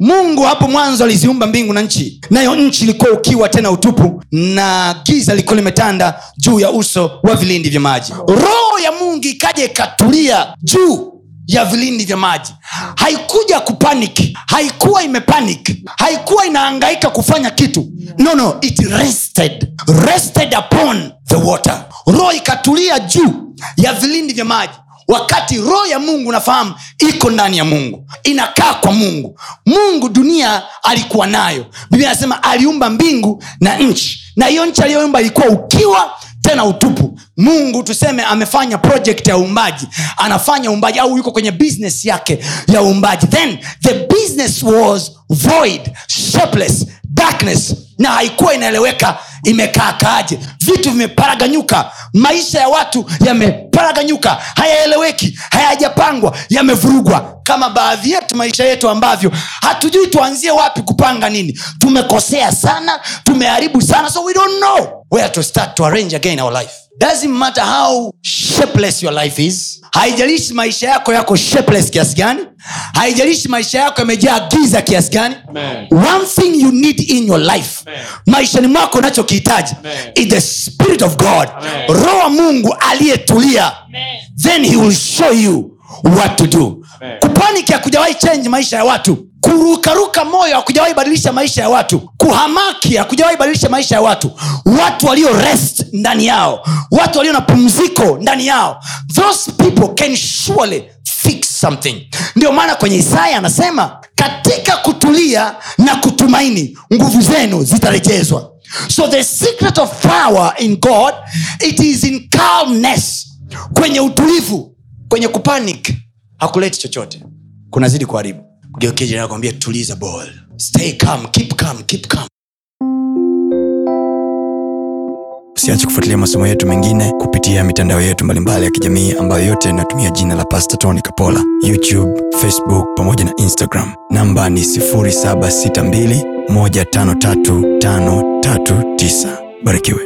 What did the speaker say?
mungu hapo mwanzo aliziumba mbingu na nchi. Nayo nchi ilikuwa ukiwa tena utupu na giza likuwa limetanda juu ya uso wa vilindi vya maji. Roho ya mungu ikaja ikatulia juu ya vilindi vya maji. Haikuja kupanic haikuwa imepanic haikuwa inaangaika kufanya kitu. No no it rested. Rested upon the water. Roho ikatulia juu ya vilindi vya maji wakati roho ya mungu nafahamu iko ndani ya mungu inakaa kwa mungu. Mungu dunia alikuwa nayo. Biblia anasema aliumba mbingu na nchi. Na hiyo nchi aliyoumba ilikuwa ukiwa tena utupu mungu tuseme amefanya project ya uumbaji anafanya uumbaji au yuko kwenye business yake ya uumbaji. Then the business was void shapeless darkness na haikuwa inaeleweka imekaakaaje. Vitu vimeparaganyuka maisha ya watu yameparaganyuka hayaeleweki hayajapangwa yamevurugwa. Kama baadhi yetu maisha yetu ambavyo hatujui tuanzie wapi kupanga nini. Tumekosea sana tumeharibu sana so we don't know where to start to arrange again our life doesn't matter how shapeless your life is haijalishi maisha yako yako shapeless kiasi gani haijalishi maisha yako yamejaa giza kiasi gani one thing you need in your life maishani mwako unachokihitaji is the spirit of god. Roho mungu aliyetulia. Then he will show you what to do. Kupaniki hakujawahi change maisha ya watu kurukaruka moyo hakujawahi badilisha maisha ya watu kuhamaki hakujawahi badilisha maisha ya watu. Watu walio rest ndani yao watu walio na pumziko ndani yao. Those people can surely fix something. Ndio maana kwenye isaya anasema katika kutulia na kutumaini nguvu zenu zitarejezwa. So the secret of power in god it is in calmness. Kwenye utulivu kwenye kupanic hakuleti chochote. Kunazidi kuharibu mgeukeji nakwambia tuliza ball. Stay calm keep calm keep calm. Usiache kufuatilia masomo yetu mengine kupitia mitandao yetu mbalimbali ya kijamii ambayo yote inatumia jina la pasta tony kapola. Youtube facebook pamoja na instagram. Namba ni 762153539 barikiwe